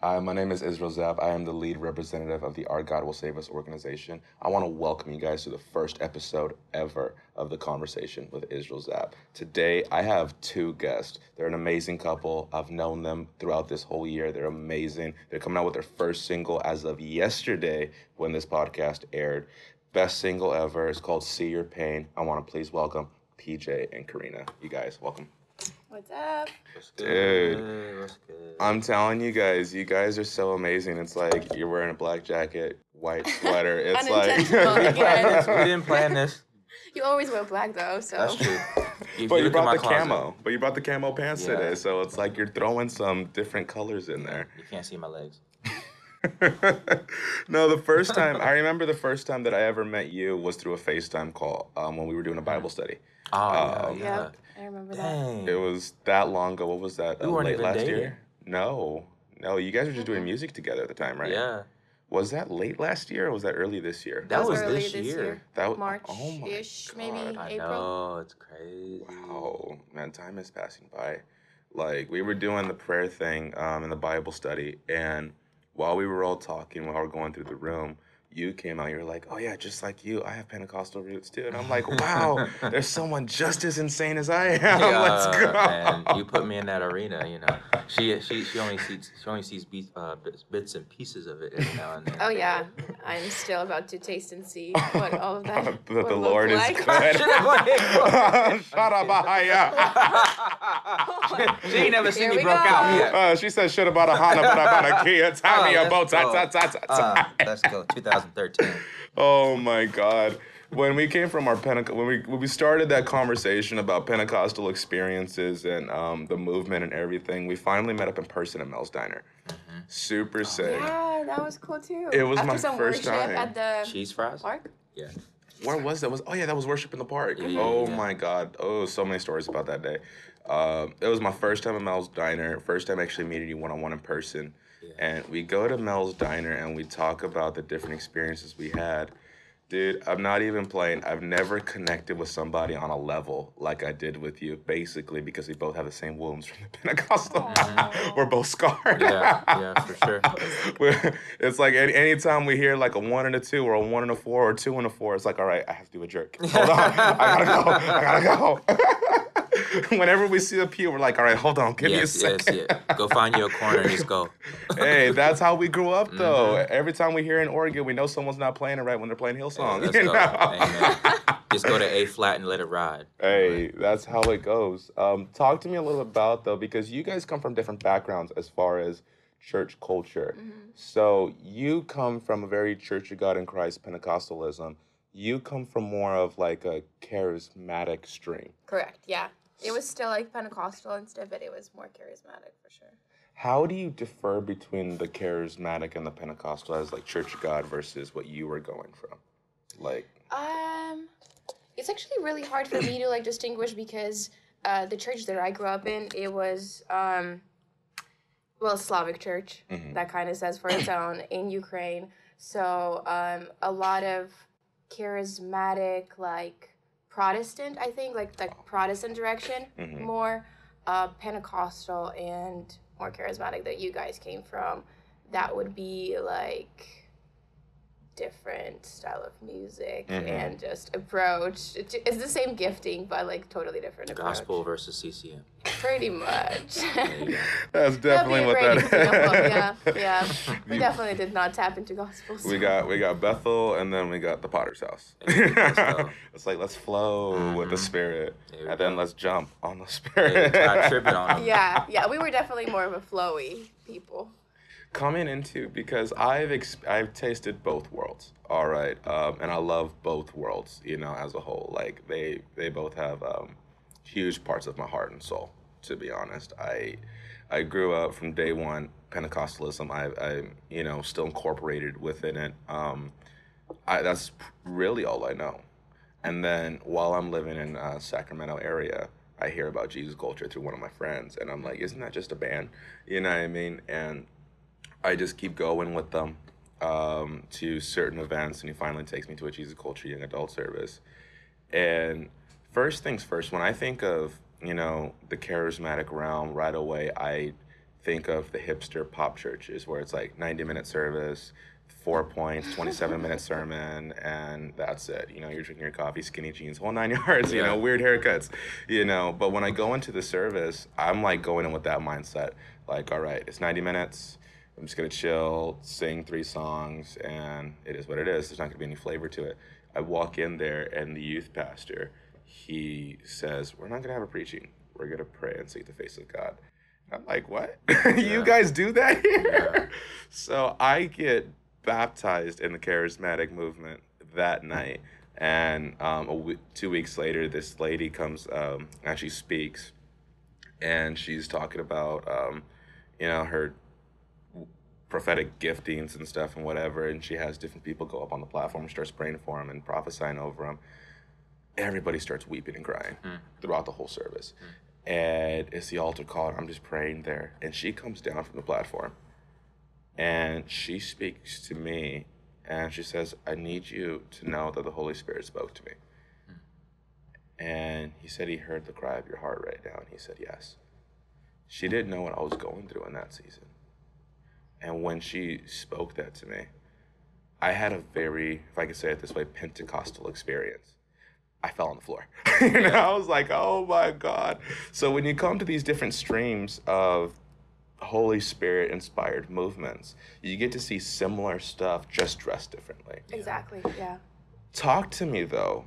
Uh, my name is Israel Zab. I am the lead representative of the Our God Will Save Us organization. I want to welcome you guys to the first episode ever of The Conversation with Israel Zab. Today, I have two guests. They're an amazing couple. I've known them throughout this whole year. They're amazing. They're coming out with their first single as of yesterday when this podcast aired. Best single ever. It's called See Your Pain. I want to please welcome PJ and Karina. You guys, welcome. What's up? What's Dude. What's good? I'm telling you guys, you guys are so amazing. It's like you're wearing a black jacket, white sweater. It's like again. we didn't plan this. You always wear black though, so. That's true. If but you brought the closet, camo. But you brought the camo pants Yeah. today, so it's like you're throwing some different colors in there. You can't see my legs. no, the first time I remember the first time that I ever met you was through a FaceTime call um, when we were doing a Bible study. Oh Um, yeah, yeah. Yep, I remember that. Dang. It was that long ago. What was that? We uh, weren't late even last dating. year? No, no. You guys were just doing music together at the time, right? Yeah. Was that late last year or was that early this year? That was early this year. That was March-ish, maybe. God. I April? know it's crazy. Wow, man, time is passing by. Like we were doing the prayer thing um, in the Bible study, and while we were all talking, while we were going through the room, you came out. You're like, "Oh yeah, just like you, I have Pentecostal roots too." And I'm like, "Wow, there's someone just as insane as I am. Let's go." Man, you put me in that arena, you know. She she she only sees she only sees beats, uh, bits, bits and pieces of it every now and then. Oh yeah, I'm still about to taste and see what all of that. the, would the look Lord is like. good. Shut up, Ahaya. she ain't never seen Here me we broke go. out yet. Uh, she said, "Should have bought a Honda, but I bought a Kia. Tie Oh, me a let's bow tie, go. tie, tie, tie, tie." Uh, let's go, 2013. Oh my God. When we came from our Pentecost, when we when we started that conversation about Pentecostal experiences and um, the movement and everything, we finally met up in person at Mel's Diner. Super sick. Yeah, that was cool too. It was After my some first worship time. at the Cheese fries? park. Yeah. Where was that? Was oh yeah, that was worship in the park. Yeah, yeah, oh yeah. my God. Oh, so many stories about that day. Um, it was my first time at Mel's Diner. First time actually meeting you one on one in person. Yeah. And we go to Mel's Diner and we talk about the different experiences we had. Dude, I'm not even playing. I've never connected with somebody on a level like I did with you, basically because we both have the same wounds from the Pentecostal. Oh, Aw. We're both scarred. Yeah, yeah, for sure. We're- it's like any anytime we hear like a one and a two or a one and a four or two and a four, it's like, all right, I have to do a jerk. Hold on, I gotta go. I gotta go. Whenever we see a pew, we're like, all right, hold on, give yes, me a yes, second. yeah. Go find your corner and just go. hey, that's how we grew up, though. Mhm. Every time we hear an organ, we know someone's not playing it right when they're playing Hillsong. let's you go. know? Amen. Just go to A flat and let it ride. Hey, that's how it goes. Um, talk to me a little about though, because you guys come from different backgrounds as far as church culture. Mhm. So you come from a very Church of God in Christ Pentecostalism. You come from more of like a charismatic stream. Correct. Yeah. It was still like Pentecostal and stuff, but it was more charismatic for sure. How do you differ between the charismatic and the Pentecostal as like Church of God versus what you were going from? Like, Um, it's actually really hard for me to like distinguish because uh, the church that I grew up in, it was um, well, Slavic church. Mhm. That kind of says for its own in Ukraine. So um, a lot of charismatic, like Protestant, I think, like like Protestant direction, Mhm. more uh, Pentecostal and more charismatic that you guys came from. That would be like different style of music Mhm. and just approach. It's the same gifting, but like totally different approach. Gospel versus CCM. Pretty much. There you go. that's definitely what that is. Yeah, yeah. We definitely did not tap into gospels. We got we got Bethel and then we got the Potter's house. It's like let's flow with the spirit, There we and then let's jump on the spirit. try tripping on 'em. yeah, yeah. We were definitely more of a flowy people. Coming into because I've ex- I've tasted both worlds. All right, um, and I love both worlds. You know, as a whole, like they they both have um, huge parts of my heart and soul. To be honest, I I grew up from day one Pentecostalism. I I you know still incorporated within it. Um, I that's really all I know. And then while I'm living in uh, Sacramento area, I hear about Jesus culture through one of my friends, and I'm like, isn't that just a band? You know what I mean? And I just keep going with them um, to certain events, and he finally takes me to a Jesus Culture Young Adult service. And first things first, when I think of you know the charismatic realm, right away I think of the hipster pop churches where it's like 90 minute service, four points, 27 minute sermon, and that's it. You know, you're drinking your coffee, skinny jeans, whole nine yards, you Yeah. know, weird haircuts, you know. But when I go into the service, I'm like going in with that mindset like, all right, it's 90 minutes. I'm just gonna chill, sing three songs, and it is what it is. There's not gonna be any flavor to it. I walk in there, and the youth pastor, he says, "We're not gonna have a preaching. We're gonna pray and seek the face of God." I'm like, "What? you guys do that here?" So I get baptized in the charismatic movement that night, and um, a w- two weeks later, this lady comes um, and she speaks, and she's talking about, um, you know, her prophetic giftings and stuff and whatever and she has different people go up on the platform and starts praying for him and prophesying over him everybody starts weeping and crying hmm. throughout the whole service. Hmm. And it's the altar call and i'm just praying there and she comes down from the platform and she speaks to me and she says i need you to know that the holy spirit spoke to me. Hmm. And he said he heard the cry of your heart right now and he said yes. She didn't know what i was going through in that season and when she spoke that to me, I had a very, if I could say it this way, Pentecostal experience. I fell on the floor. you know, I was like, oh my God. So when you come to these different streams of Holy Spirit inspired movements, you get to see similar stuff just dressed differently. Exactly. Yeah. Talk to me though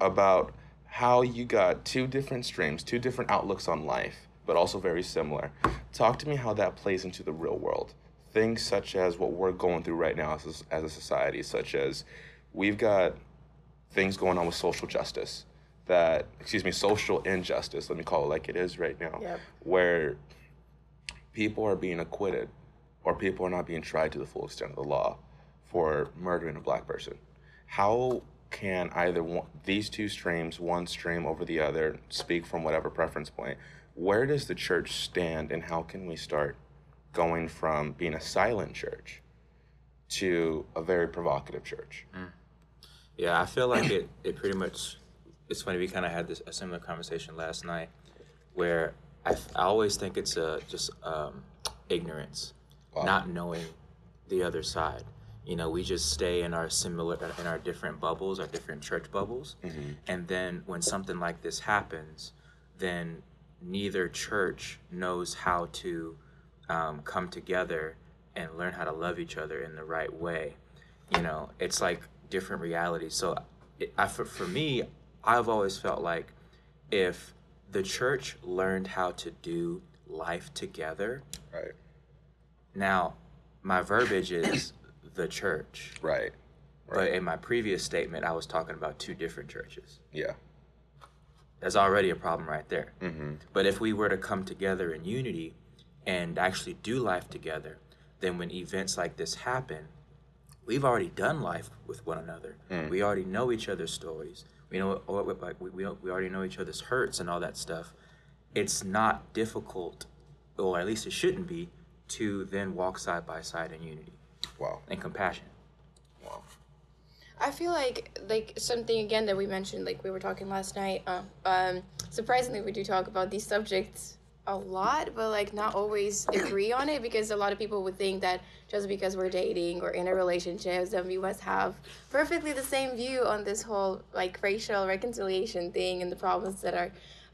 about how you got two different streams, two different outlooks on life, but also very similar. Talk to me how that plays into the real world. Things such as what we're going through right now as a, as a society, such as we've got things going on with social justice that, excuse me, social injustice, let me call it like it is right now, Yep. where people are being acquitted or people are not being tried to the full extent of the law for murdering a black person. How can either one, these two streams, one stream over the other, speak from whatever preference point? Where does the church stand, and how can we start going from being a silent church to a very provocative church? Yeah, I feel like it, it pretty much, it's funny, we kind of had this, a similar conversation last night where I, I always think it's uh, just um, ignorance, Wow. not knowing the other side. You know, we just stay in our similar, in our different bubbles, our different church bubbles. And then when something like this happens, then neither church knows how to um, come together and learn how to love each other in the right way. You know, it's like different realities. So, it, I, for, for me, I've always felt like if the church learned how to do life together, Right. now my verbiage is the church. Right. But in my previous statement, I was talking about two different churches. Yeah. There's already a problem right there. Mm-hmm. But if we were to come together in unity and actually do life together, then when events like this happen, we've already done life with one another. We already know each other's stories. We know, or, like, we, we we already know each other's hurts and all that stuff. It's not difficult, or at least it shouldn't be, to then walk side by side in unity Wow. and compassion. Wow. I feel like like something again that we mentioned, like we were talking last night. Uh, um, surprisingly, we do talk about these subjects a lot, but like not always agree on it because a lot of people would think that just because we're dating or in a relationship, then we must have perfectly the same view on this whole like racial reconciliation thing and the problems that are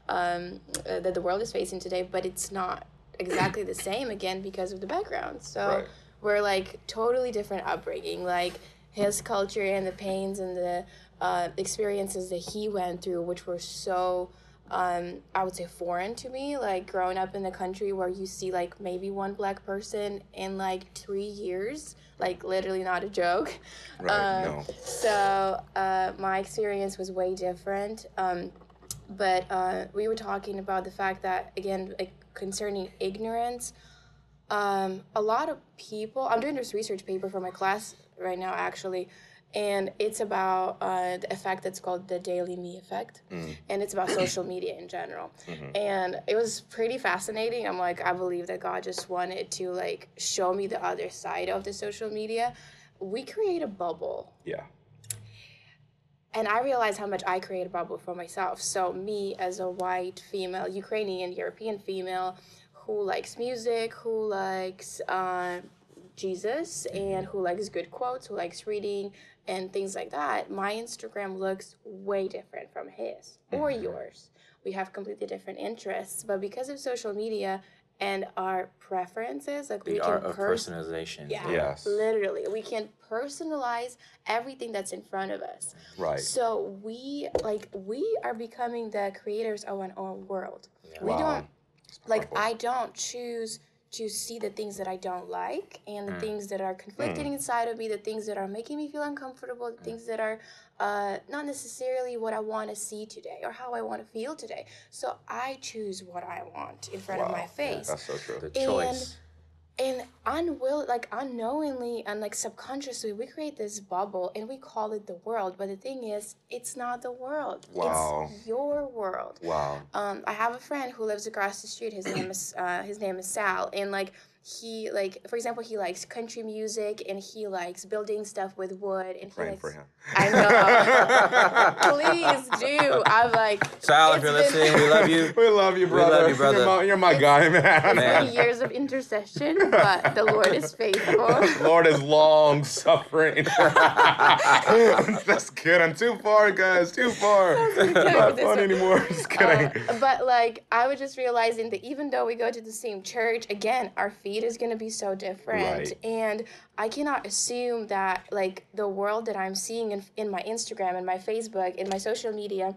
um, uh, that the world is facing today. But it's not exactly the same again because of the background. So Right. we're like totally different upbringing. Like his culture and the pains and the uh, experiences that he went through, which were so, um, I would say, foreign to me. Like growing up in the country where you see like maybe one black person in like three years, like literally not a joke. Right. Um, no. So uh, my experience was way different. Um, but uh, we were talking about the fact that again, like concerning ignorance, um, a lot of people. I'm doing this research paper for my class right now, actually, and it's about uh, the effect that's called the daily me effect, and it's about social media in general. And it was pretty fascinating. I'm like, I believe that God just wanted to like show me the other side of the social media. We create a bubble Yeah. and I realized how much I create a bubble for myself. So me as a white female, Ukrainian, European female, who likes music, who likes uh, Jesus, and who likes good quotes, who likes reading and things like that, my Instagram looks way different from his or mm-hmm. yours. We have completely different interests, but because of social media and our preferences, like we The can art of pers- personalization. yeah, Yes. literally, we can personalize everything that's in front of us. Right. So we like we are becoming the creators of our own world. Yeah. We Wow. don't like. I don't choose to see the things that I don't like and the Mm. things that are conflicting Hmm. inside of me, the things that are making me feel uncomfortable, the things that are uh, not necessarily what I want to see today or how I want to feel today. So I choose what I want in front of my face That's so true. The And- choice. And unwill like unknowingly and like subconsciously we create this bubble and we call it the world but the thing is it's not the world Wow. it's your world Wow. um i have a friend who lives across the street his name is uh his name is sal and like he like for example he likes country music and he likes building stuff with wood and he Praying likes for him. i know please do i'm like Sal, if you're been- listening, we love you. We love you, brother. We love you, brother. You're my, you're my guy, man. Man. been years of intercession but the lord is faithful Lord is long suffering. Just kidding. I'm too far, guys. Too far. kidding Not with this funny one. anymore. Just kidding. Uh, but like I was just realizing that even though we go to the same church, again, our feed is gonna be so different, Right. and I cannot assume that like the world that I'm seeing in, in my Instagram and my Facebook and my social media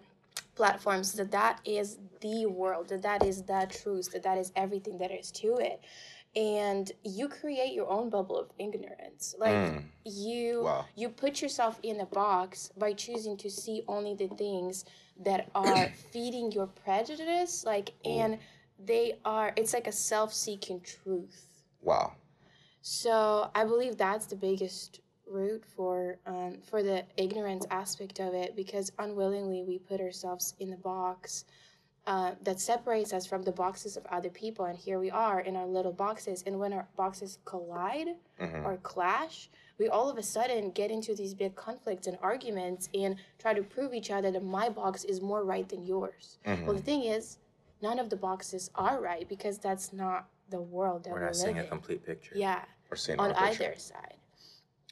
platforms that that is the world that that is the truth that that is everything that is to it and you create your own bubble of ignorance like Mm. you Wow. you put yourself in a box by choosing to see only the things that are feeding your prejudice like and they are it's like a self-seeking truth wow. so i believe that's the biggest root for um, for the ignorance aspect of it because unwillingly we put ourselves in the box uh, that separates us from the boxes of other people and here we are in our little boxes and when our boxes collide Mhm. or clash, we all of a sudden get into these big conflicts and arguments and try to prove each other that my box is more right than yours. Mhm. Well, the thing is, none of the boxes are right because that's not the world that We're we not seeing a in. complete picture. Yeah, We're seeing on either side.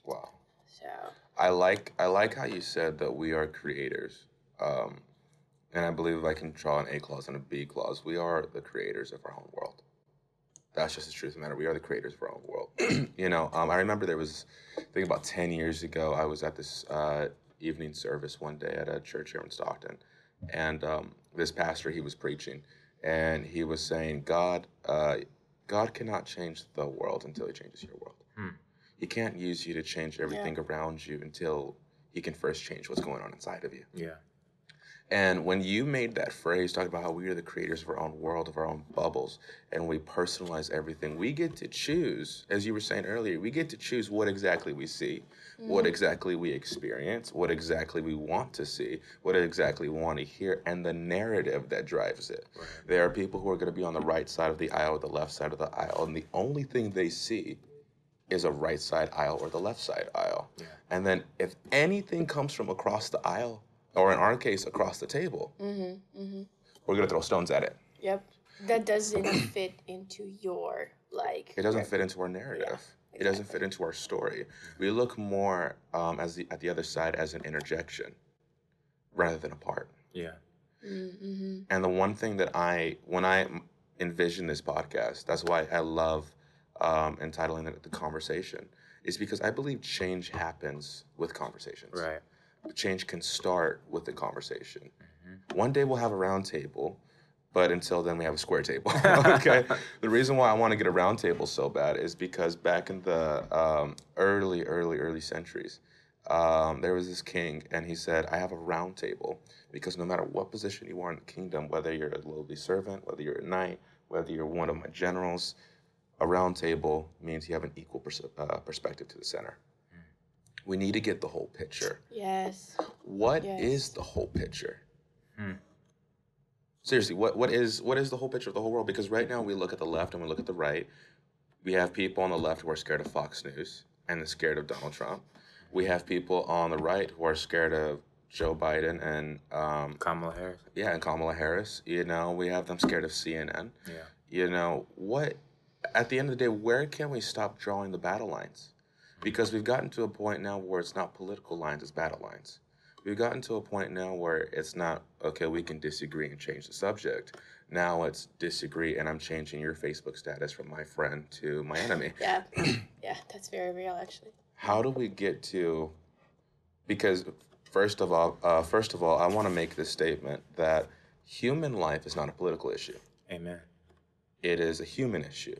Wow. So I like I like how you said that we are creators. Um, and I believe I can draw an A clause and a B clause. We are the creators of our own world. That's just the truth of the matter. We are the creators of our own world. you know, um, I remember there was, I think about 10 years ago, I was at this uh, evening service one day at a church here in Stockton. And um, this pastor, he was preaching, and he was saying, God, uh, God cannot change the world until he changes your world. Hmm. He can't use you to change everything around you until he can first change what's going on inside of you. Yeah. And when you made that phrase, talking about how we are the creators of our own world, of our own bubbles, and we personalize everything, we get to choose, as you were saying earlier, we get to choose what exactly we see, what mm-hmm. exactly we experience, what exactly we want to see, what exactly we want to hear, and the narrative that drives it. Right. There are people who are going to be on the right side of the aisle or the left side of the aisle, and the only thing they see is a right side aisle or the left side aisle. Yeah. And then if anything comes from across the aisle, or in our case, across the table, mm-hmm, mm-hmm. we're gonna throw stones at it. Yep. That doesn't fit into your like. It doesn't fit into our narrative. It doesn't fit into our story. We look more um, as the, at the other side as an interjection rather than a part. Yeah. Mm-hmm. And the one thing that I, when I envision this podcast, that's why I love um, entitling it the conversation, is because I believe change happens with conversations. Right. Change can start with the conversation. Mhm. One day we'll have a round table, but until then we have a square table. okay. the reason why I want to get a round table so bad is because back in the um, early, early, early centuries, um, there was this king, and he said, "I have a round table because no matter what position you are in the kingdom, whether you're a lowly servant, whether you're a knight, whether you're one of my generals, a round table means you have an equal pers- uh, perspective to the center." We need to get the whole picture. Yes. What is Yes. the whole picture? Hmm. Seriously, what, what is what is the whole picture of the whole world? Because right now we look at the left and we look at the right. We have people on the left who are scared of Fox News and are scared of Donald Trump. We have people on the right who are scared of Joe Biden and um, Kamala Harris. yeah, and Kamala Harris. You know, we have them scared of CNN. Yeah. You know, what, at the end of the day, where can we stop drawing the battle lines? Because we've gotten to a point now where it's not political lines, it's battle lines. We've gotten to a point now where it's not, okay, we can disagree and change the subject. Now it's disagree and I'm changing your Facebook status from my friend to my enemy. Yeah, yeah, that's very real actually. How do we get to, because first of all, uh, first of all, I want to make this statement that human life is not a political issue. Amen. It is a human issue.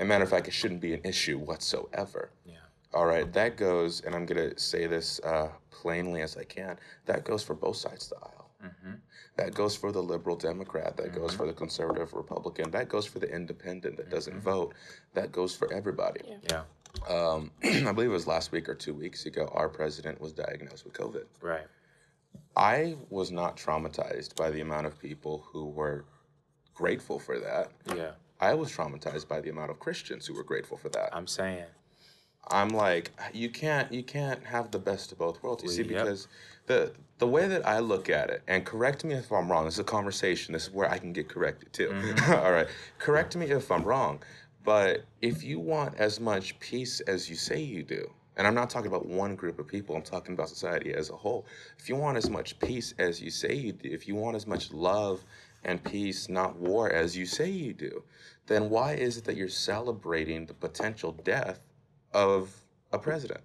As a matter of fact, it shouldn't be an issue whatsoever. Yeah. All right, that goes, and I'm going to say this uh, plainly as I can, that goes for both sides of the aisle. Mm-hmm. That goes for the liberal Democrat, that goes for the conservative Republican, that goes for the independent that doesn't vote, that goes for everybody. Yeah. Yeah. Um, I believe it was last week or two weeks ago, our president was diagnosed with COVID. Right. I was not traumatized by the amount of people who were grateful for that. Yeah. I was traumatized by the amount of Christians who were grateful for that. I'm saying. I'm like, you can't you can't have the best of both worlds. You see, Yep. because the the way that I look at it, and correct me if I'm wrong. This is a conversation. This is where I can get corrected too. Mm-hmm. All right, correct me if I'm wrong. But if you want as much peace as you say you do, and I'm not talking about one group of people. I'm talking about society as a whole. If you want as much peace as you say you do, if you want as much love and peace, not war, as you say you do, then why is it that you're celebrating the potential death of a president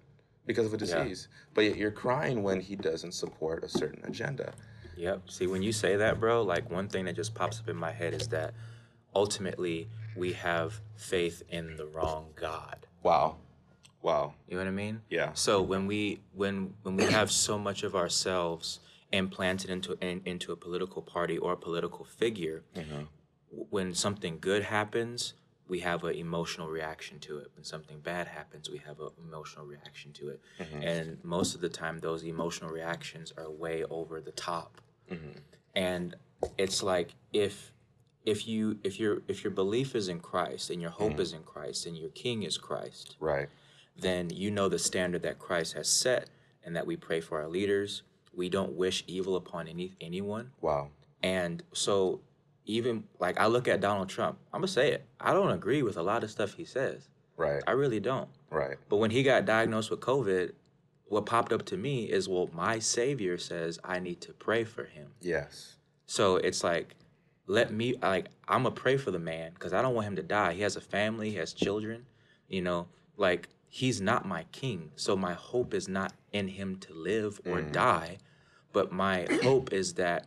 because of a Yeah. disease, but yet you're crying when he doesn't support a certain agenda. Yep. See, when you say that, bro, like one thing that just pops up in my head is that ultimately we have faith in the wrong God. Wow, wow, You know what I mean? yeah, So when we when when we have so much of ourselves implanted into in, into a political party or a political figure, Mhm. when something good happens, we have an emotional reaction to it. When something bad happens, we have an emotional reaction to it. Mm-hmm. And most of the time, those emotional reactions are way over the top. Mm-hmm. And it's like if if you if your if your belief is in Christ and your hope mm-hmm. is in Christ and your King is Christ, right, then you know the standard that Christ has set and that we pray for our leaders. We don't wish evil upon any anyone. wow, And so even like I look at Donald Trump, I'm gonna say it. I don't agree with a lot of stuff he says. right, I really don't. right, But when he got diagnosed with COVID, what popped up to me is well, my savior says I need to pray for him. yes, So it's like, let me like I'm gonna pray for the man because I don't want him to die. He has a family, he has children, you know, like he's not my king. So my hope is not in him to live or die, but my hope is that,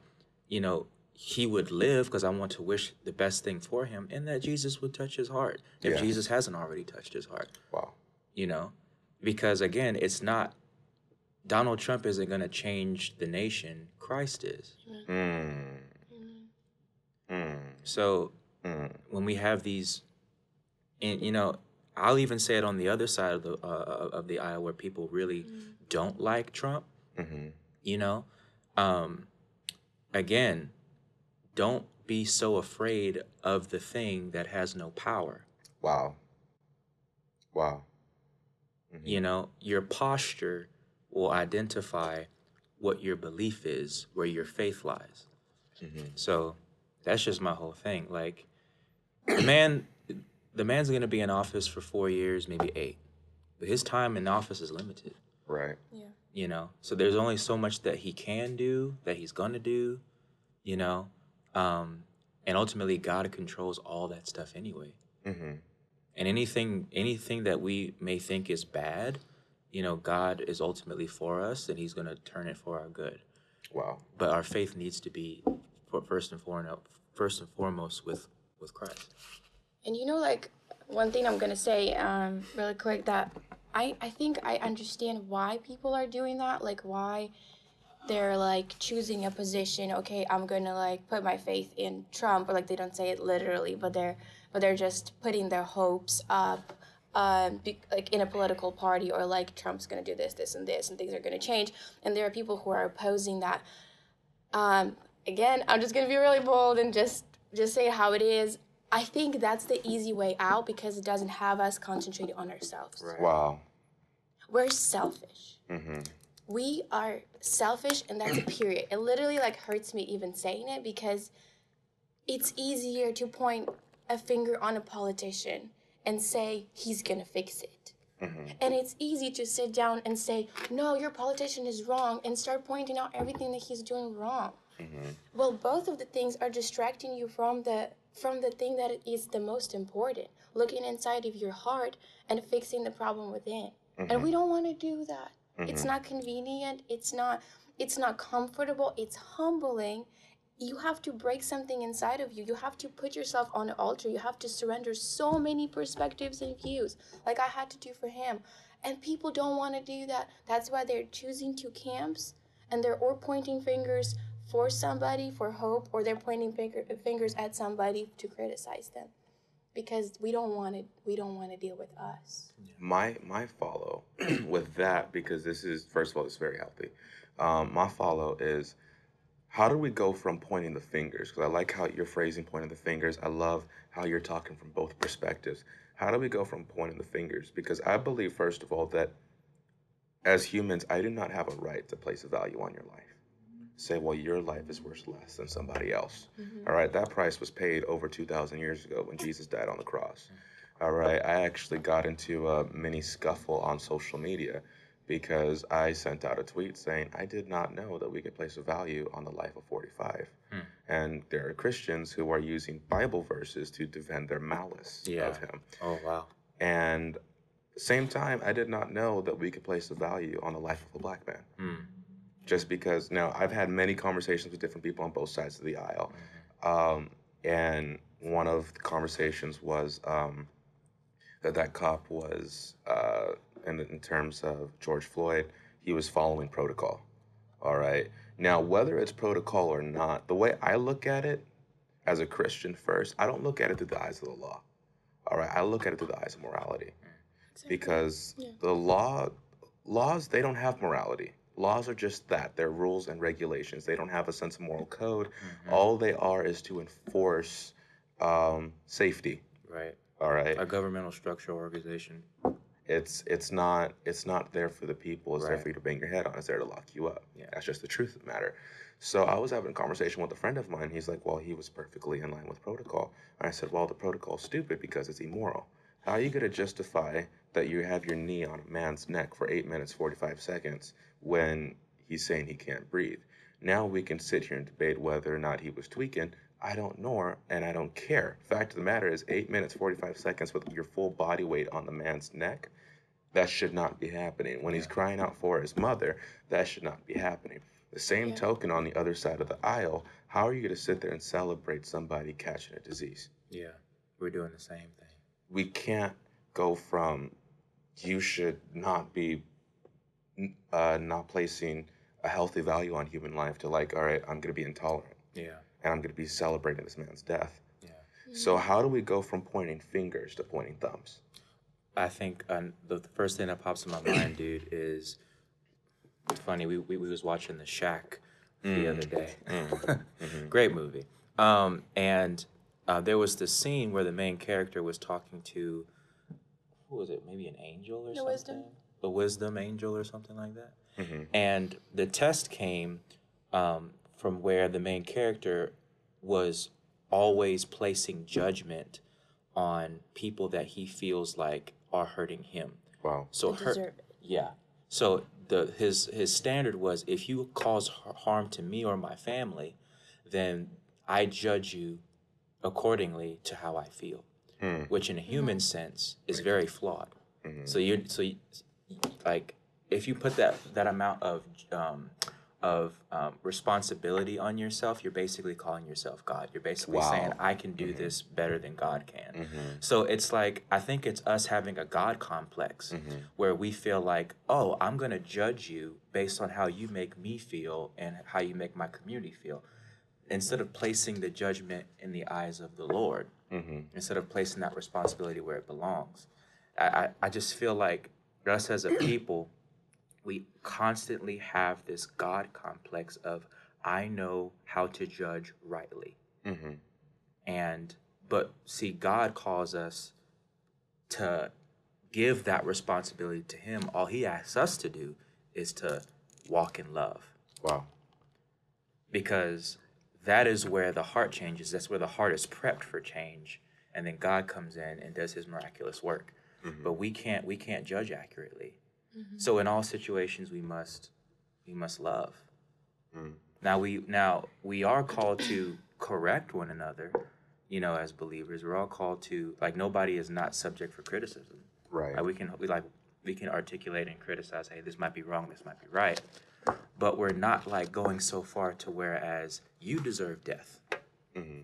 you know, he would live because I want to wish the best thing for him and that Jesus would touch his heart if Yeah. Jesus hasn't already touched his heart. Wow, you know? Because again it's not donald trump isn't going to change the nation christ is. Mm, mm, so mm, when we have these and you know i'll even say it on the other side of the uh, of the aisle where people really don't like trump. Mhm, you know? Um again don't be so afraid of the thing that has no power. Wow, wow, you know? Your posture will identify what your belief is where your faith lies. Mhm, so that's just my whole thing. Like the man the man's going to be in office for four years maybe eight. But his time in office is limited. Right, Yeah. you know? So there's only so much that he can do that he's going to do you know? Um and ultimately god controls all that stuff anyway. Hmm and anything anything that we may think is bad you know god is ultimately for us and he's going to turn it for our good. Wow, but our faith needs to be for first and foremost first and foremost with with christ And you know, like one thing I'm gonna say, um, really quick that I I think I understand why people are doing that. Like why they're like choosing a position. Okay, I'm gonna like put my faith in Trump, or like they don't say it literally, but they're but they're just putting their hopes up. Um, be, like in a political party, or like Trump's gonna do this, this, and this, and things are gonna change. And there are people who are opposing that. Um, again, I'm just gonna be really bold and just just say how it is. I think that's the easy way out because it doesn't have us concentrating on ourselves. wow, We're selfish. hmm We are selfish, and that's a period. It literally like hurts me even saying it because it's easier to point a finger on a politician and say he's gonna fix it. And it's easy to sit down and say, no, your politician is wrong, and start pointing out everything that he's doing wrong. Well, both of the things are distracting you from the from the thing that is the most important, looking inside of your heart and fixing the problem within. And we mm-hmm. don't want to do that. It's mm-hmm. not convenient, it's not it's not comfortable, it's humbling. You have to break something inside of you. You have to put yourself on an altar. You have to surrender so many perspectives and views, like I had to do for him. And people don't want to do that. That's why they're choosing two camps and they're or pointing fingers for somebody for hope or they're pointing finger, fingers at somebody to criticize them. Because we don't want to we don't want to deal with us. My my follow with that because this is first of all it's very healthy. Um, my follow is how do we go from pointing the fingers? Because i like how you're phrasing pointing the fingers. I love how you're talking from both perspectives. How do we go from pointing the fingers? Because i believe first of all that as humans i do not have a right to place a value on your life say well your life is worth less than somebody else. All right that price was paid over 2000 years ago when jesus died on the cross. All right i actually got into a mini scuffle on social media because i sent out a tweet saying i did not know that we could place a value on the life of 45 and there are christians who are using bible verses to defend their malice Yeah. of him. Oh wow. and same time i did not know that we could place a value on the life of a black man. Mm. Just because now I've had many conversations with different people on both sides of the aisle, um, and one of the conversations was um, that that cop was uh, in, in terms of George Floyd, he was following protocol. All right. Now, whether it's protocol or not, the way I look at it as a Christian first, I don't look at it through the eyes of the law. All right. I look at it through the eyes of morality because Yeah. the law laws they don't have morality laws are just that they're rules and regulations they don't have a sense of moral code Mm-hmm. all they are is to enforce um, safety Right. all right A governmental structure organization. it's it's not it's not there for the people it's there for you to bang your head on it's there to lock you up Yeah. that's just the truth of the matter so i was having a conversation with a friend of mine he's like well he was perfectly in line with protocol and i said well the protocol's stupid because it's immoral how are you going to justify that you have your knee on a man's neck for 8 minutes 45 seconds when he's saying he can't breathe now we can sit here and debate whether or not he was tweaking I don't know, and I don't care. Fact of the matter is, eight minutes, 45 seconds with your full body weight on the man's neck, that should not be happening. When he's crying out for his mother, that should not be happening. The same Yeah. token on the other side of the aisle, how are you going to sit there and celebrate somebody catching a disease? Yeah. We're doing the same thing. We can't go from you should not be uh, not placing a healthy value on human life to like, all right, I'm going to be intolerant Yeah. and I'm going to be celebrating this man's death. Yeah. So how do we go from pointing fingers to pointing thumbs? I think um, the, the first thing that pops in my mind, dude, is it's funny. We, we, we was watching The Shack the other day. Great movie. Um, and uh, there was this scene where the main character was talking to, who was it? Maybe an angel or The something? wisdom. A wisdom angel or something like that. Mhm. And the test came um, from where the main character was always placing judgment on people that he feels like are hurting him. Wow. So They hurt, yeah. So the his his standard was if you cause harm to me or my family, then I judge you accordingly to how I feel, Hmm. which in a human sense is very flawed. So you so you, like if you put that that amount of um, of um, responsibility on yourself, you're basically calling yourself God. You're basically Wow. saying I can do this better than God can. So it's like I think it's us having a God complex where we feel like, oh, I'm gonna judge you based on how you make me feel and how you make my community feel, instead of placing the judgment in the eyes of the Lord, instead of placing that responsibility where it belongs. I, I, I just feel like us as a people, we constantly have this God complex of I know how to judge rightly. Mm-hmm. And but see, God calls us to give that responsibility to Him. All He asks us to do is to walk in love. Wow. Because that is where the heart changes. That's where the heart is prepped for change. and then God comes in and does His miraculous work. Mm-hmm. But we can't we can't judge accurately. So in all situations, we must we must love. Mm. Now we now we are called to correct one another. You know, as believers, we're all called to like nobody is not subject for criticism. Right. Like we can we like we can articulate and criticize. Hey, this might be wrong. This might be right. But we're not like going so far to whereas you deserve death. Mhm.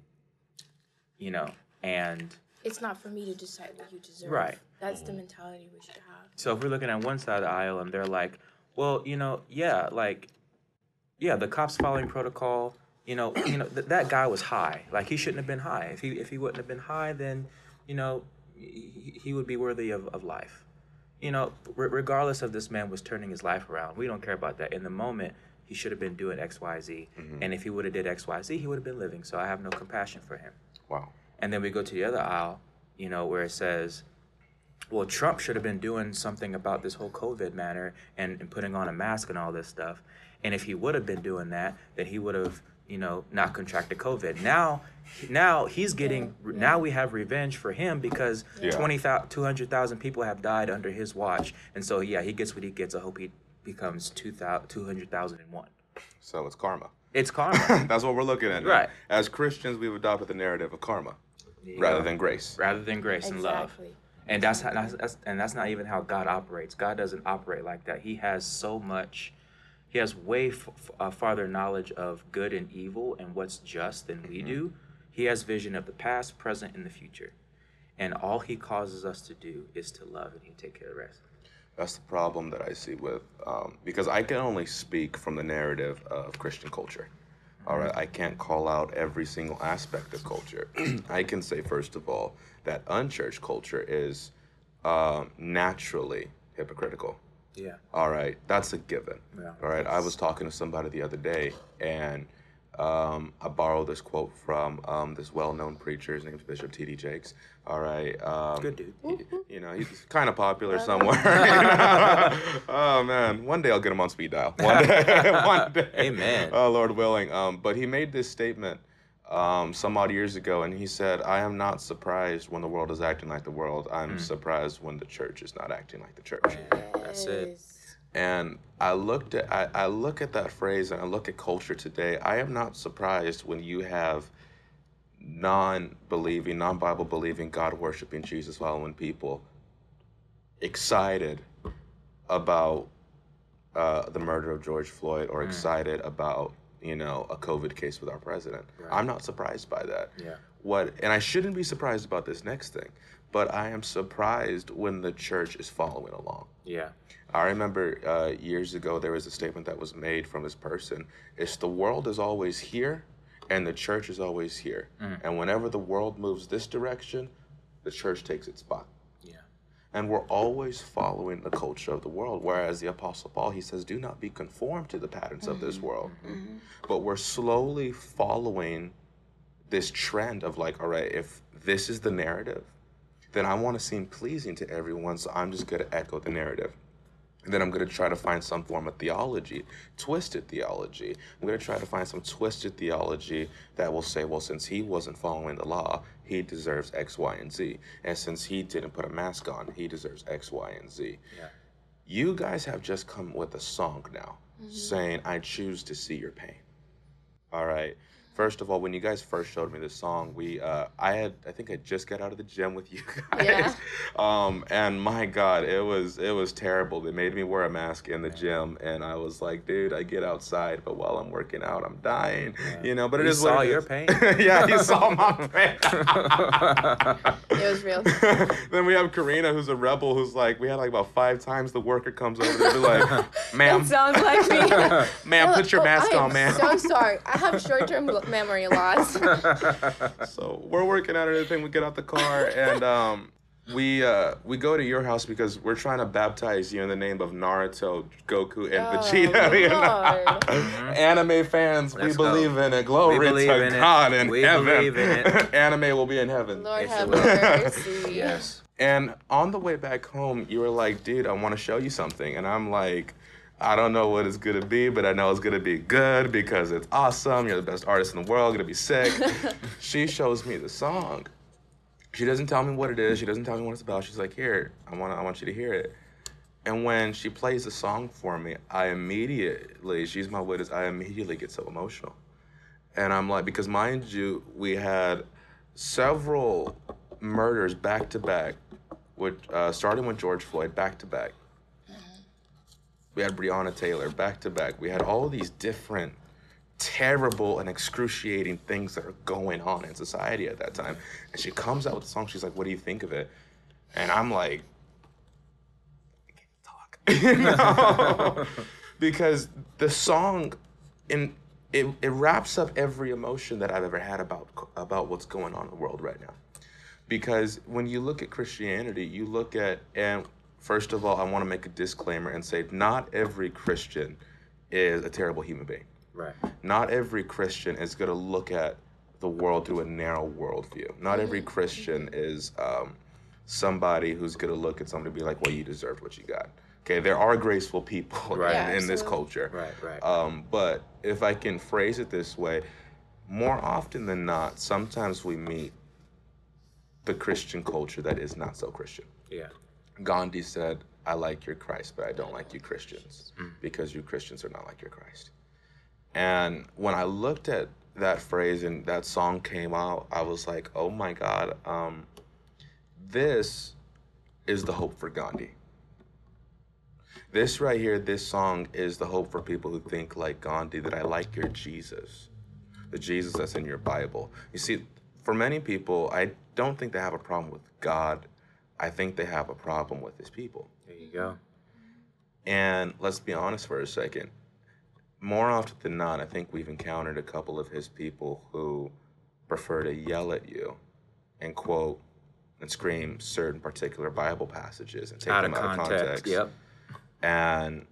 You know, and It's not for me to decide what you deserve. Right. That's the mentality we should have. so if we're looking at one side of the aisle and they're like, well, you know, yeah, like, yeah, the cops following protocol. You know, you know th- that guy was high. Like he shouldn't have been high. If he if he wouldn't have been high, then you know he, he would be worthy of, of life. You know, re- regardless of this man was turning his life around, we don't care about that. In the moment, he should have been doing X, Y, Z. Mm-hmm. And if he would have did X, Y, Z, he would have been living. So I have no compassion for him. Wow. And then we go to the other aisle, you know, where it says, well, Trump should have been doing something about this whole COVID matter and, and putting on a mask and all this stuff. And if he would have been doing that, then he would have, you know, not contracted COVID. Now, now he's getting, now we have revenge for him because Yeah. 20,000, 200,000 people have died under his watch. And so, yeah, he gets what he gets. I hope he becomes 2,000 200,001. So it's karma. It's karma. That's what we're looking at. now. Right. As Christians, we've adopted the narrative of karma rather than grace. rather than grace and love. And that's, how, that's, that's and that's not even how God operates. God doesn't operate like that. He has so much. He has way f- uh, farther knowledge of good and evil and what's just than we do. He has vision of the past, present, and the future, and all he causes us to do is to love, and he take care of the rest. That's the problem that I see with, um, because I can only speak from the narrative of Christian culture. All right, I can't call out every single aspect of culture. I can say, first of all, that unchurched culture is um, naturally hypocritical. Yeah. All right, that's a given. Yeah. All right, I was talking to somebody the other day, and um, I borrowed this quote from um, this well-known preacher. His name's Bishop T.D. Jakes. All right, um, Good dude. he- you know, he's kind of popular somewhere. oh man, one day I'll get him on speed dial. One day, one day. Amen. Oh Lord willing. Um, but he made this statement um, some odd years ago, and he said, "I am not surprised when the world is acting like the world. I'm Hmm. surprised when the church is not acting like the church." That's it. And I looked at I, I look at that phrase and I look at culture today. I am not surprised when you have non-believing, non-Bible believing, God worshiping, Jesus following people excited about uh, the murder of George Floyd or excited about you know a COVID case with our president. Right. I'm not surprised by that. Yeah. What and I shouldn't be surprised about this next thing, but I am surprised when the church is following along. Yeah. I remember uh, years ago there was a statement that was made from this person. It's the world is always here, and the church is always here. Mm. And whenever the world moves this direction, the church takes its spot. Yeah. And we're always following the culture of the world. Whereas the Apostle Paul, he says, do not be conformed to the patterns of this mm-hmm. world. Mm-hmm. Mm-hmm. But we're slowly following this trend of like, all right, if this is the narrative, then I want to seem pleasing to everyone. So I'm just going to echo the narrative. And then I'm going to try to find some form of theology, twisted theology. I'm going to try to find some twisted theology that will say, well, since he wasn't following the law, he deserves X, Y, and Z. And since he didn't put a mask on, he deserves X, Y, and Z. Yeah. You guys have just come with a song now mm-hmm. saying, I choose to see your pain. All right. First of all, when you guys first showed me this song, we uh, I had I think I just got out of the gym with you guys. Yeah. Um, and my God, it was it was terrible. They made me wear a mask in the gym, and I was like, dude, I get outside, but while I'm working out, I'm dying. You know, but it We is what saw it your is. pain. yeah, you saw my pain. It was real. then we have Karina, who's a rebel, who's like, we had like about five times the worker comes over there, be like, ma'am, That sounds like me. ma'am, put your Oh, mask on, am man. So sorry. I have short-term memory loss. So we're working out everything. We get out the car and um, we uh, we go to your house because we're trying to baptize you in the name of Naruto, Goku, and Oh, Vegeta. you know? Anime fans, we Let's go. believe in it. Glory We believe to in it. God in We heaven. believe in it. Anime will be in heaven. Lord Yes, have mercy. yes. And on the way back home, you were like, dude, I want to show you something. And I'm like, I don't know what it's going to be, but I know it's going to be good because it's awesome. You're the best artist in the world, going to be sick. she shows me the song. She doesn't tell me what it is. She doesn't tell me what it's about. She's like, "Here, I want I want you to hear it." And when she plays the song for me, I immediately, she's my witness, I immediately get so emotional. And I'm like, because mind you, we had several murders back to back, with uh, starting with George Floyd, back to back. We had Breonna Taylor back to back. We had all these different terrible and excruciating things that are going on in society at that time. And she comes out with a song. She's like, "What do you think of it?" And I'm like, I can't talk, you know? because the song, in it, it wraps up every emotion that I've ever had about about what's going on in the world right now. Because when you look at Christianity, you look at and first of all, I want to make a disclaimer and say not every Christian is a terrible human being. Right. Not every Christian is going to look at the world through a narrow worldview. Not every Christian is um, somebody who's going to look at somebody and be like, well, you deserved what you got. Okay, there are graceful people Right. in, Yeah, in this absolutely. culture. Right. Right. Um, but if I can phrase it this way, more often than not, sometimes we meet the Christian culture that is not so Christian. yeah. Gandhi said, I like your Christ, but I don't like you Christians because you Christians are not like your Christ. And when I looked at that phrase and that song came out, I was like, oh my God, um, this is the hope for Gandhi. This right here, this song is the hope for people who think like Gandhi that I like your Jesus, the Jesus that's in your Bible. You see, for many people, I don't think they have a problem with God. I think they have a problem with his people. There you go. And let's be honest for a second. More often than not, I think we've encountered a couple of his people who prefer to yell at you and quote and scream certain particular Bible passages and take Out them of out context. of context. Yep. And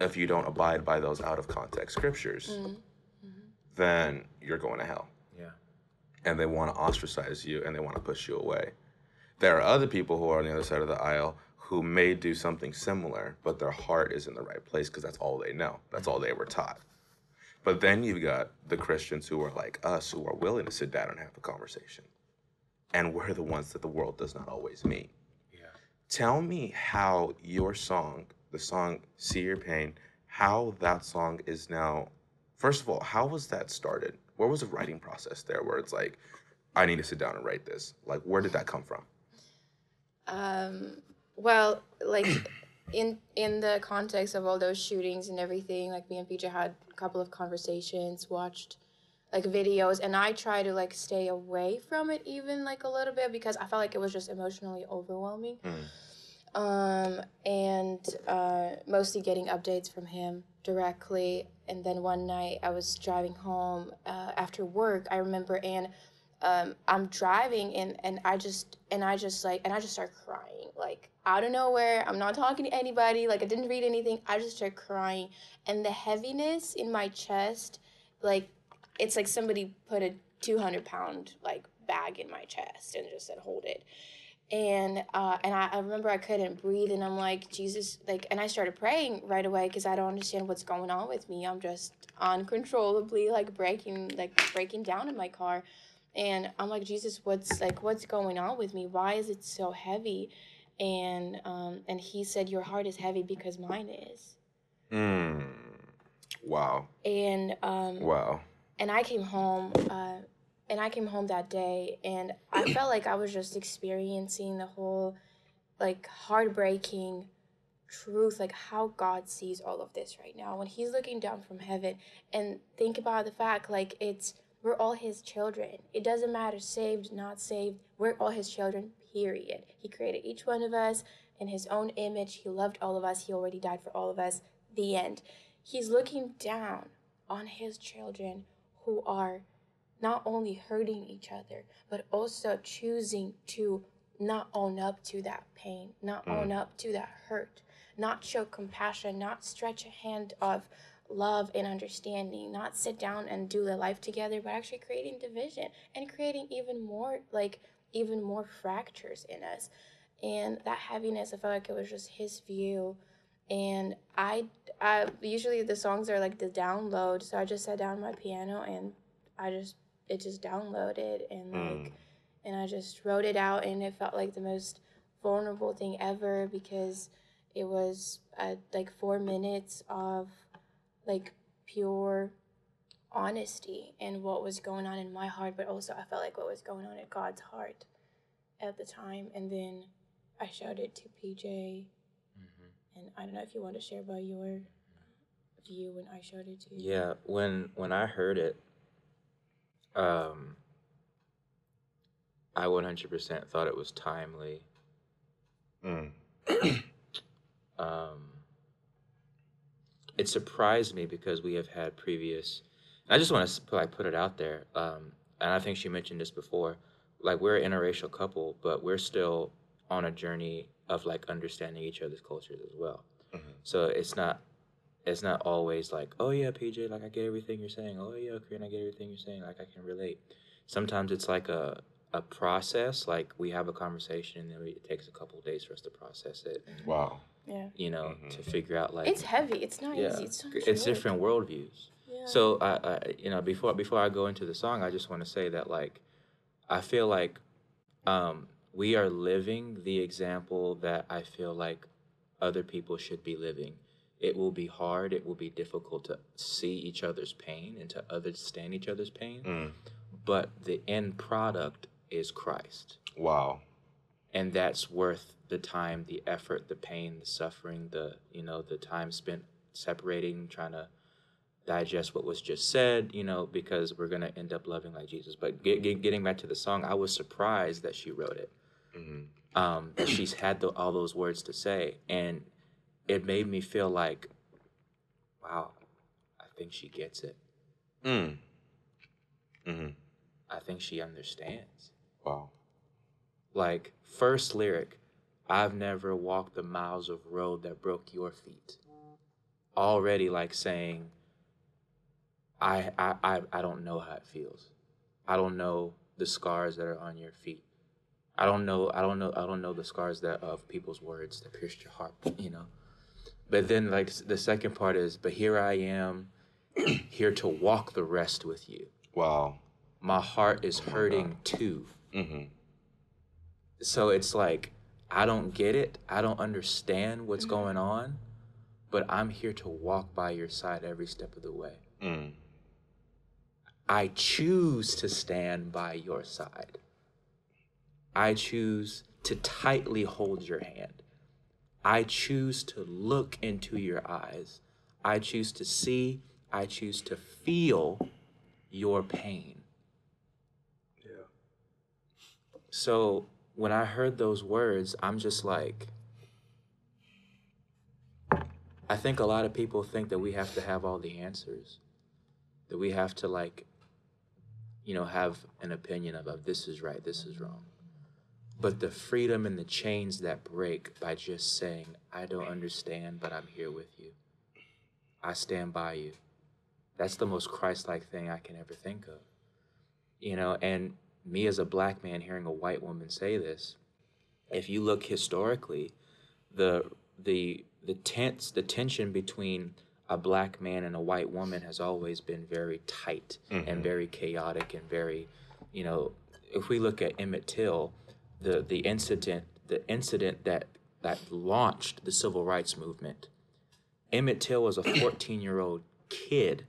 if you don't abide by those out of context scriptures, mm-hmm. Mm-hmm. then you're going to hell Yeah. and they want to ostracize you and they want to push you away. There are other people who are on the other side of the aisle who may do something similar, but their heart is in the right place because that's all they know. That's all they were taught. But then you've got the Christians who are like us, who are willing to sit down and have a conversation. And we're the ones that the world does not always meet. Yeah. Tell me how your song, the song See Your Pain, how that song is now, first of all, how was that started? Where was the writing process there where it's like, I need to sit down and write this? Like, where did that come from? Um, well, like in in the context of all those shootings and everything, like me and PJ had a couple of conversations, watched like videos, and I try to like stay away from it even like a little bit because I felt like it was just emotionally overwhelming. Um, and uh, mostly getting updates from him directly. And then one night I was driving home uh, after work. I remember, and um, I'm driving and and I just and I just like and I just start crying like out of nowhere. I'm not talking to anybody. Like I didn't read anything. I just start crying, and the heaviness in my chest, like it's like somebody put a 200 pound like bag in my chest and just said hold it. And uh, and I, I remember I couldn't breathe, and I'm like Jesus, like, and I started praying right away because I don't understand what's going on with me. I'm just uncontrollably like breaking, like breaking down in my car, and I'm like Jesus, what's like what's going on with me? Why is it so heavy? And um, and he said your heart is heavy because mine is. Mm. Wow. And um, Wow. and I came home, uh, and I came home that day, and I felt like I was just experiencing the whole, like heartbreaking truth, like how God sees all of this right now when He's looking down from heaven, and think about the fact like it's we're all His children. It doesn't matter saved, not saved. We're all His children. Period. He created each one of us in His own image. He loved all of us. He already died for all of us. The end. He's looking down on his children who are not only hurting each other, but also choosing to not own up to that pain, not mm. own up to that hurt, not show compassion, not stretch a hand of love and understanding, not sit down and do the life together, but actually creating division and creating even more like even more fractures in us. And that heaviness, I felt like it was just his view. And I, I usually the songs are like the download, so I just sat down my piano and I just it just downloaded and like and I just wrote it out, and it felt like the most vulnerable thing ever because it was uh, like four minutes of like pure honesty and what was going on in my heart, but also I felt like what was going on in God's heart at the time. And then I showed it to PJ, Mm-hmm. and I don't know if you want to share about your view when I showed it to you. Yeah, when when I heard it, um, I one hundred percent thought it was timely. Mm. Um, it surprised me because we have had previous. I just want to like put it out there, um, and I think she mentioned this before. Like we're an interracial couple, but we're still on a journey of like understanding each other's cultures as well. Mhm. So it's not it's not always like, oh yeah, PJ, like I get everything you're saying. Oh yeah, Korean, I get everything you're saying. Like I can relate. Sometimes it's like a a process. Like we have a conversation, and then we, it takes a couple of days for us to process it. Wow. Yeah. you know, Mhm. to figure out like It's heavy. It's not yeah, easy. It's, so much it's different worldviews. Yeah. So I, I, you know, before before I go into the song, I just want to say that like, I feel like, um, we are living the example that I feel like other people should be living. It will be hard. It will be difficult to see each other's pain and to understand each other's pain. Mm. But the end product is Christ Wow. And that's worth the time the effort the pain the suffering the you know the time spent separating trying to digest what was just said you know because we're going to end up loving like jesus. But get, get, getting back to the song i was surprised that she wrote it. Hmm um, that she's had the, all those words to say. And it made me feel like wow i think she gets it. Mm. hmm i think she understands. Wow. Like first lyric i've never walked the miles of road that broke your feet. Already like saying I, I i i don't know how it feels. I don't know the scars that are on your feet. I don't know i don't know i don't know the scars that of people's words that pierced your heart you know? But then like the second part is but here i am here to walk the rest with you. Wow. my heart is my hurting too. Hmm so it's like I don't get it. I don't understand what's going on, but I'm here to walk by your side every step of the way. Mm. I choose to stand by your side. I choose to tightly hold your hand. I choose to look into your eyes. I choose to see, I choose to feel your pain. Yeah. So when I heard those words, I'm just like, I think a lot of people think that we have to have all the answers, that we have to like, you know, have an opinion of, of this is right, this is wrong. But the freedom and the chains that break by just saying, I don't understand, but I'm here with you. I stand by you. That's the most Christ like thing I can ever think of. You know, and me as a black man hearing a white woman say this, if you look historically, the the the tense the tension between a black man and a white woman has always been very tight and mm-hmm. very chaotic and very, you know, if we look at Emmett Till, the the incident the incident that that launched the civil rights movement. Emmett Till was a 14 year old kid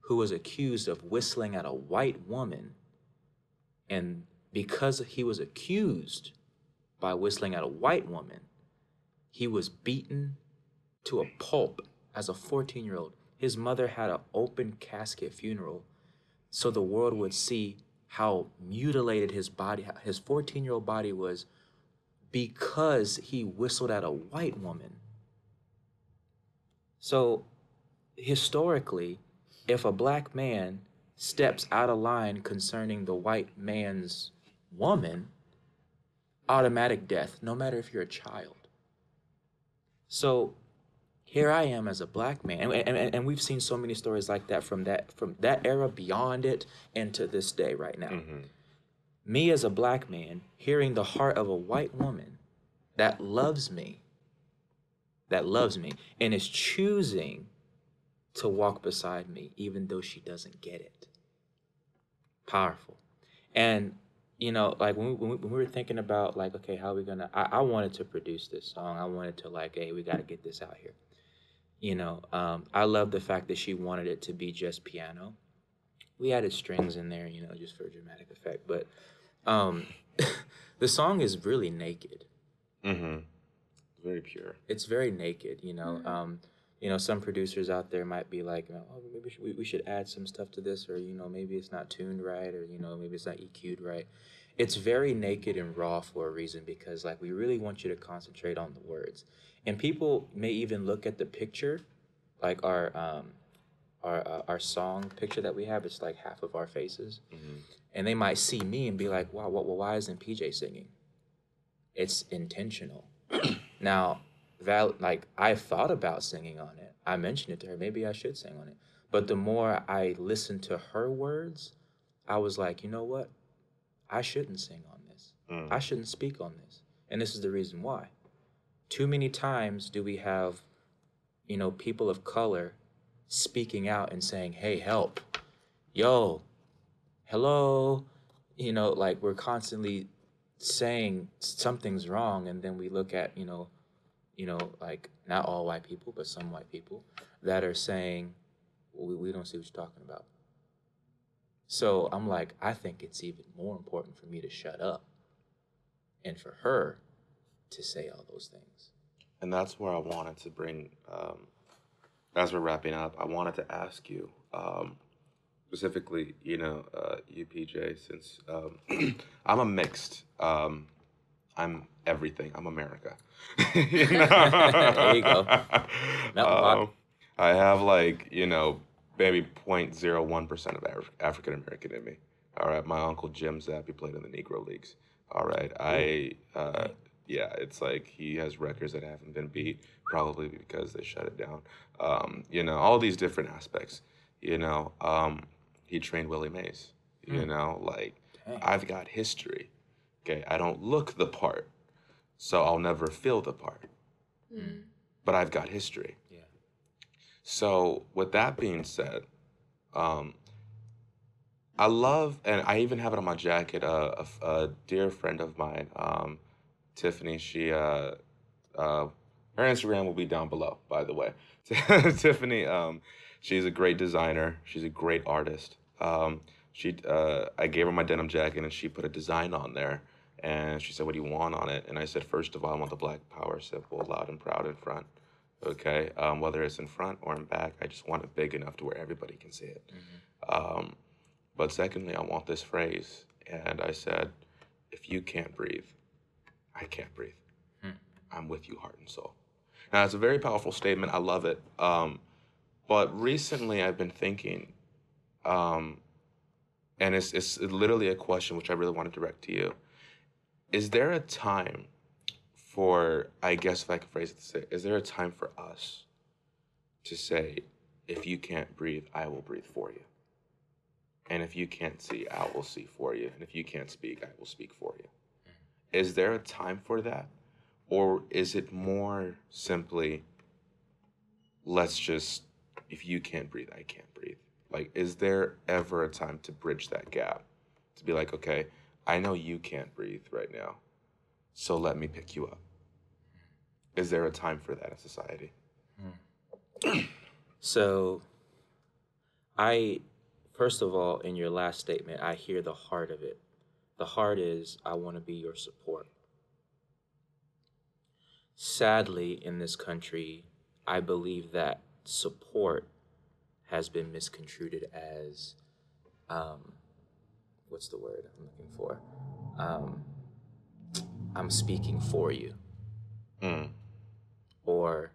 who was accused of whistling at a white woman and because he was accused by whistling at a white woman, he was beaten to a pulp as a 14 year old. His mother had an open casket funeral so the world would see how mutilated his body, his 14 year old body was because he whistled at a white woman. So historically, if a black man steps out of line concerning the white man's woman, automatic death, no matter if you're a child. So here I am as a black man, and, and, and we've seen so many stories like that from that from that era beyond it and to this day right now. hmm Me as a black man hearing the heart of a white woman that loves me, that loves me, and is choosing to walk beside me, even though she doesn't get it. Powerful. And you know, like when we, when we, when we were thinking about like, okay, how are we gonna? I, I wanted to produce this song. I wanted to like, hey, we got to get this out here. You know, um, I love the fact that she wanted it to be just piano. We added strings in there, you know, just for dramatic effect. But um, the song is really naked. Mm-hmm. Very pure. It's very naked, you know. Um, you know, some producers out there might be like, oh, maybe we should, we, should add some stuff to this, or you know, maybe it's not tuned right, or you know, maybe it's not EQ'd right. It's very naked and raw for a reason because like we really want you to concentrate on the words, and people may even look at the picture, like our um, our uh, our song picture that we have. It's like half of our faces, and they might see me and be like, wow, well, why isn't PJ singing? It's intentional. now Val, like I thought about singing on it. I mentioned it to her. Maybe I should sing on it. But the more I listened to her words, I was like, you know what? I shouldn't sing on this. Mm. I shouldn't speak on this. And this is the reason why. Too many times do we have, you know, people of color speaking out and saying, hey, help. Yo, hello. You know, like we're constantly saying something's wrong. And then we look at, you know, you know, like not all white people, but some white people that are saying, well, we, we don't see what you're talking about. So I'm like, I think it's even more important for me to shut up and for her to say all those things. And that's where I wanted to bring, um, as we're wrapping up, I wanted to ask you, um, specifically, you know, uh, you PJ, since um, I'm a mixed, um, I'm everything. I'm America. You? There you go. Um, I have like, you know, maybe 0.01% of Af- African American in me. All right. My uncle Jim Zapp, he played in the Negro Leagues. All right. I, uh, yeah, it's like he has records that haven't been beat, probably because they shut it down. Um, you know, all these different aspects. You know, um, he trained Willie Mays. You know, like Dang. I've got history. Okay. I don't look the part, so I'll never feel the part. Mm. But I've got history. Yeah. So, with that being said, um, I love, and I even have it on my jacket. Uh, a, f- a dear friend of mine, um, Tiffany. She, uh, uh, her Instagram will be down below, by the way. Tiffany, um, she's a great designer. She's a great artist. Um, she, uh, I gave her my denim jacket, and she put a design on there. And she said, "What do you want on it?" And I said, first of all, I want the Black Power symbol, loud and proud in front." okay? Um, whether it's in front or in back i just want it big enough to where everybody can see it. Um, but secondly i want this phrase and i said if you can't breathe i can't breathe. Hmm. i'm with you heart and soul. Now it's a very powerful statement. I love it. Um, but recently i've been thinking um, and it's, it's literally a question which i really want to direct to you is there a time for I guess if I can phrase it to say, is there a time for us to say, if you can't breathe, I will breathe for you. And if you can't see, I will see for you. And if you can't speak, I will speak for you. Is there a time for that? Or is it more simply, let's just, if you can't breathe, I can't breathe? Like, is there ever a time to bridge that gap? To be like, okay, I know you can't breathe right now so let me pick you up. Is there a time for that in society? So, I, first of all, in your last statement, I hear the heart of it. The heart is, I want to be your support. Sadly, in this country, I believe that support has been misconstrued as, um, what's the word I'm looking for? Um, I'm speaking for you. Mm. Or,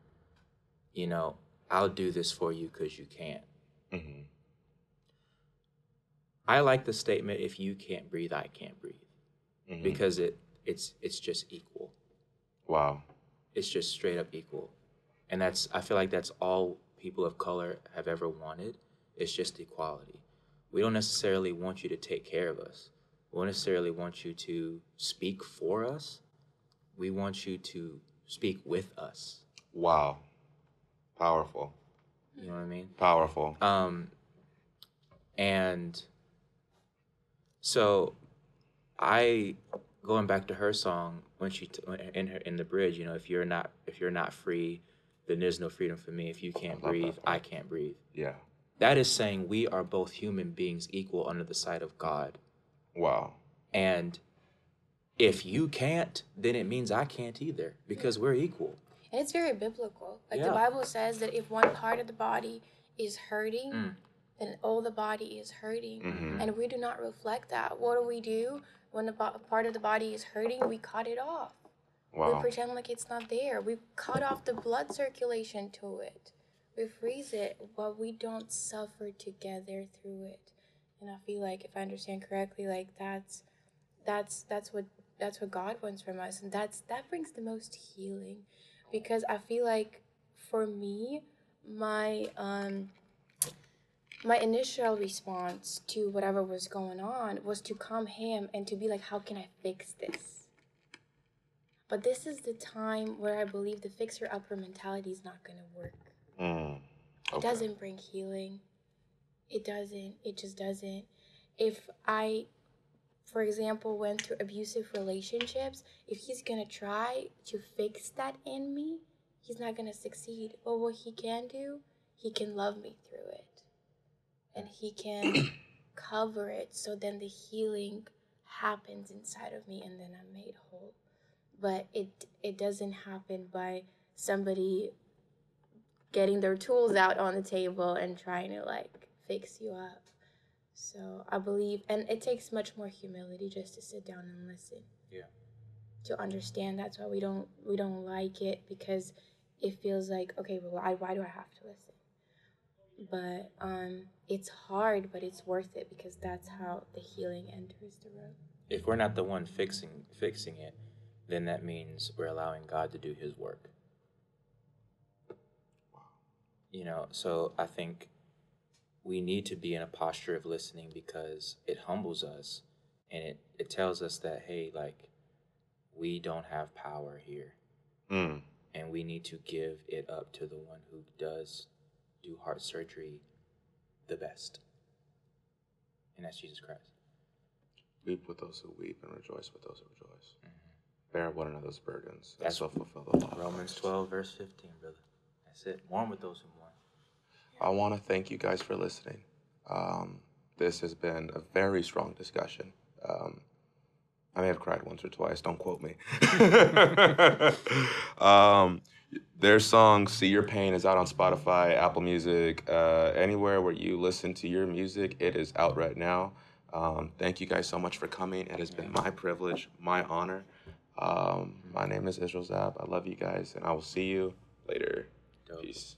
you know, I'll do this for you because you can't. hmm I like the statement if you can't breathe, I can't breathe. Mhm. Because it it's it's just equal. Wow. It's just straight up equal. And that's I feel like that's all people of color have ever wanted. It's just equality. We don't necessarily want you to take care of us. We don't necessarily want you to speak for us. We want you to speak with us. Wow. Powerful. You know what I mean? Powerful. Um, and so I going back to her song when she t- in her in the bridge, you know, if you're not if you're not free, then there's no freedom for me. If you can't breathe, I can't breathe. Yeah. That is saying we are both human beings equal under the sight of God. Wow. And if you can't, then it means I can't either because we're equal. And it's very biblical. Like the Bible says that if one part of the body is hurting, Mm. then all the body is hurting. Mhm. And we do not reflect that. What do we do when a bo- part of the body is hurting? We cut it off. Wow. We pretend like it's not there. We cut off the blood circulation to it. We freeze it, but we don't suffer together through it. And I feel like, if I understand correctly, like that's that's that's what that's what God wants from us, and that's that brings the most healing, because I feel like for me, my um my initial response to whatever was going on was to come him and to be like, how can I fix this? But this is the time where I believe the fixer upper mentality is not going to work. Mm. It doesn't bring healing. It doesn't. It just doesn't. If I, for example, went through abusive relationships, if he's going to try to fix that in me, he's not going to succeed. But what he can do, he can love me through it. And he can cover it so then the healing happens inside of me and then I'm made whole. But it it doesn't happen by somebody getting their tools out on the table and trying to like fix you up. So I believe, and it takes much more humility just to sit down and listen. Yeah. To understand that's why we don't we don't like it because it feels like okay, well, why why do I have to listen? But um, it's hard, but it's worth it because that's how the healing enters the room. If we're not the one fixing fixing it, then that means we're allowing God to do his work. You know, so I think we need to be in a posture of listening because it humbles us and it, it tells us that hey, like we don't have power here Mm. and we need to give it up to the one who does do heart surgery the best. And that's Jesus Christ. Weep with those who weep and rejoice with those who rejoice. Mhm. Bear one another's burdens. That's- That's so fulfill the law. Romans 12, verse 15, brother. That's it. With those who mourn. I want to thank you guys for listening. Um, this has been a very strong discussion. Um, I may have cried once or twice. Don't quote me. um, their song "See Your Pain" is out on Spotify, Apple Music, uh, anywhere where you listen to your music. It is out right now. Um, thank you guys so much for coming. It has been my privilege, my honor. Um, my name is Israel Zab. I love you guys, and I will see you later. Dope. Peace.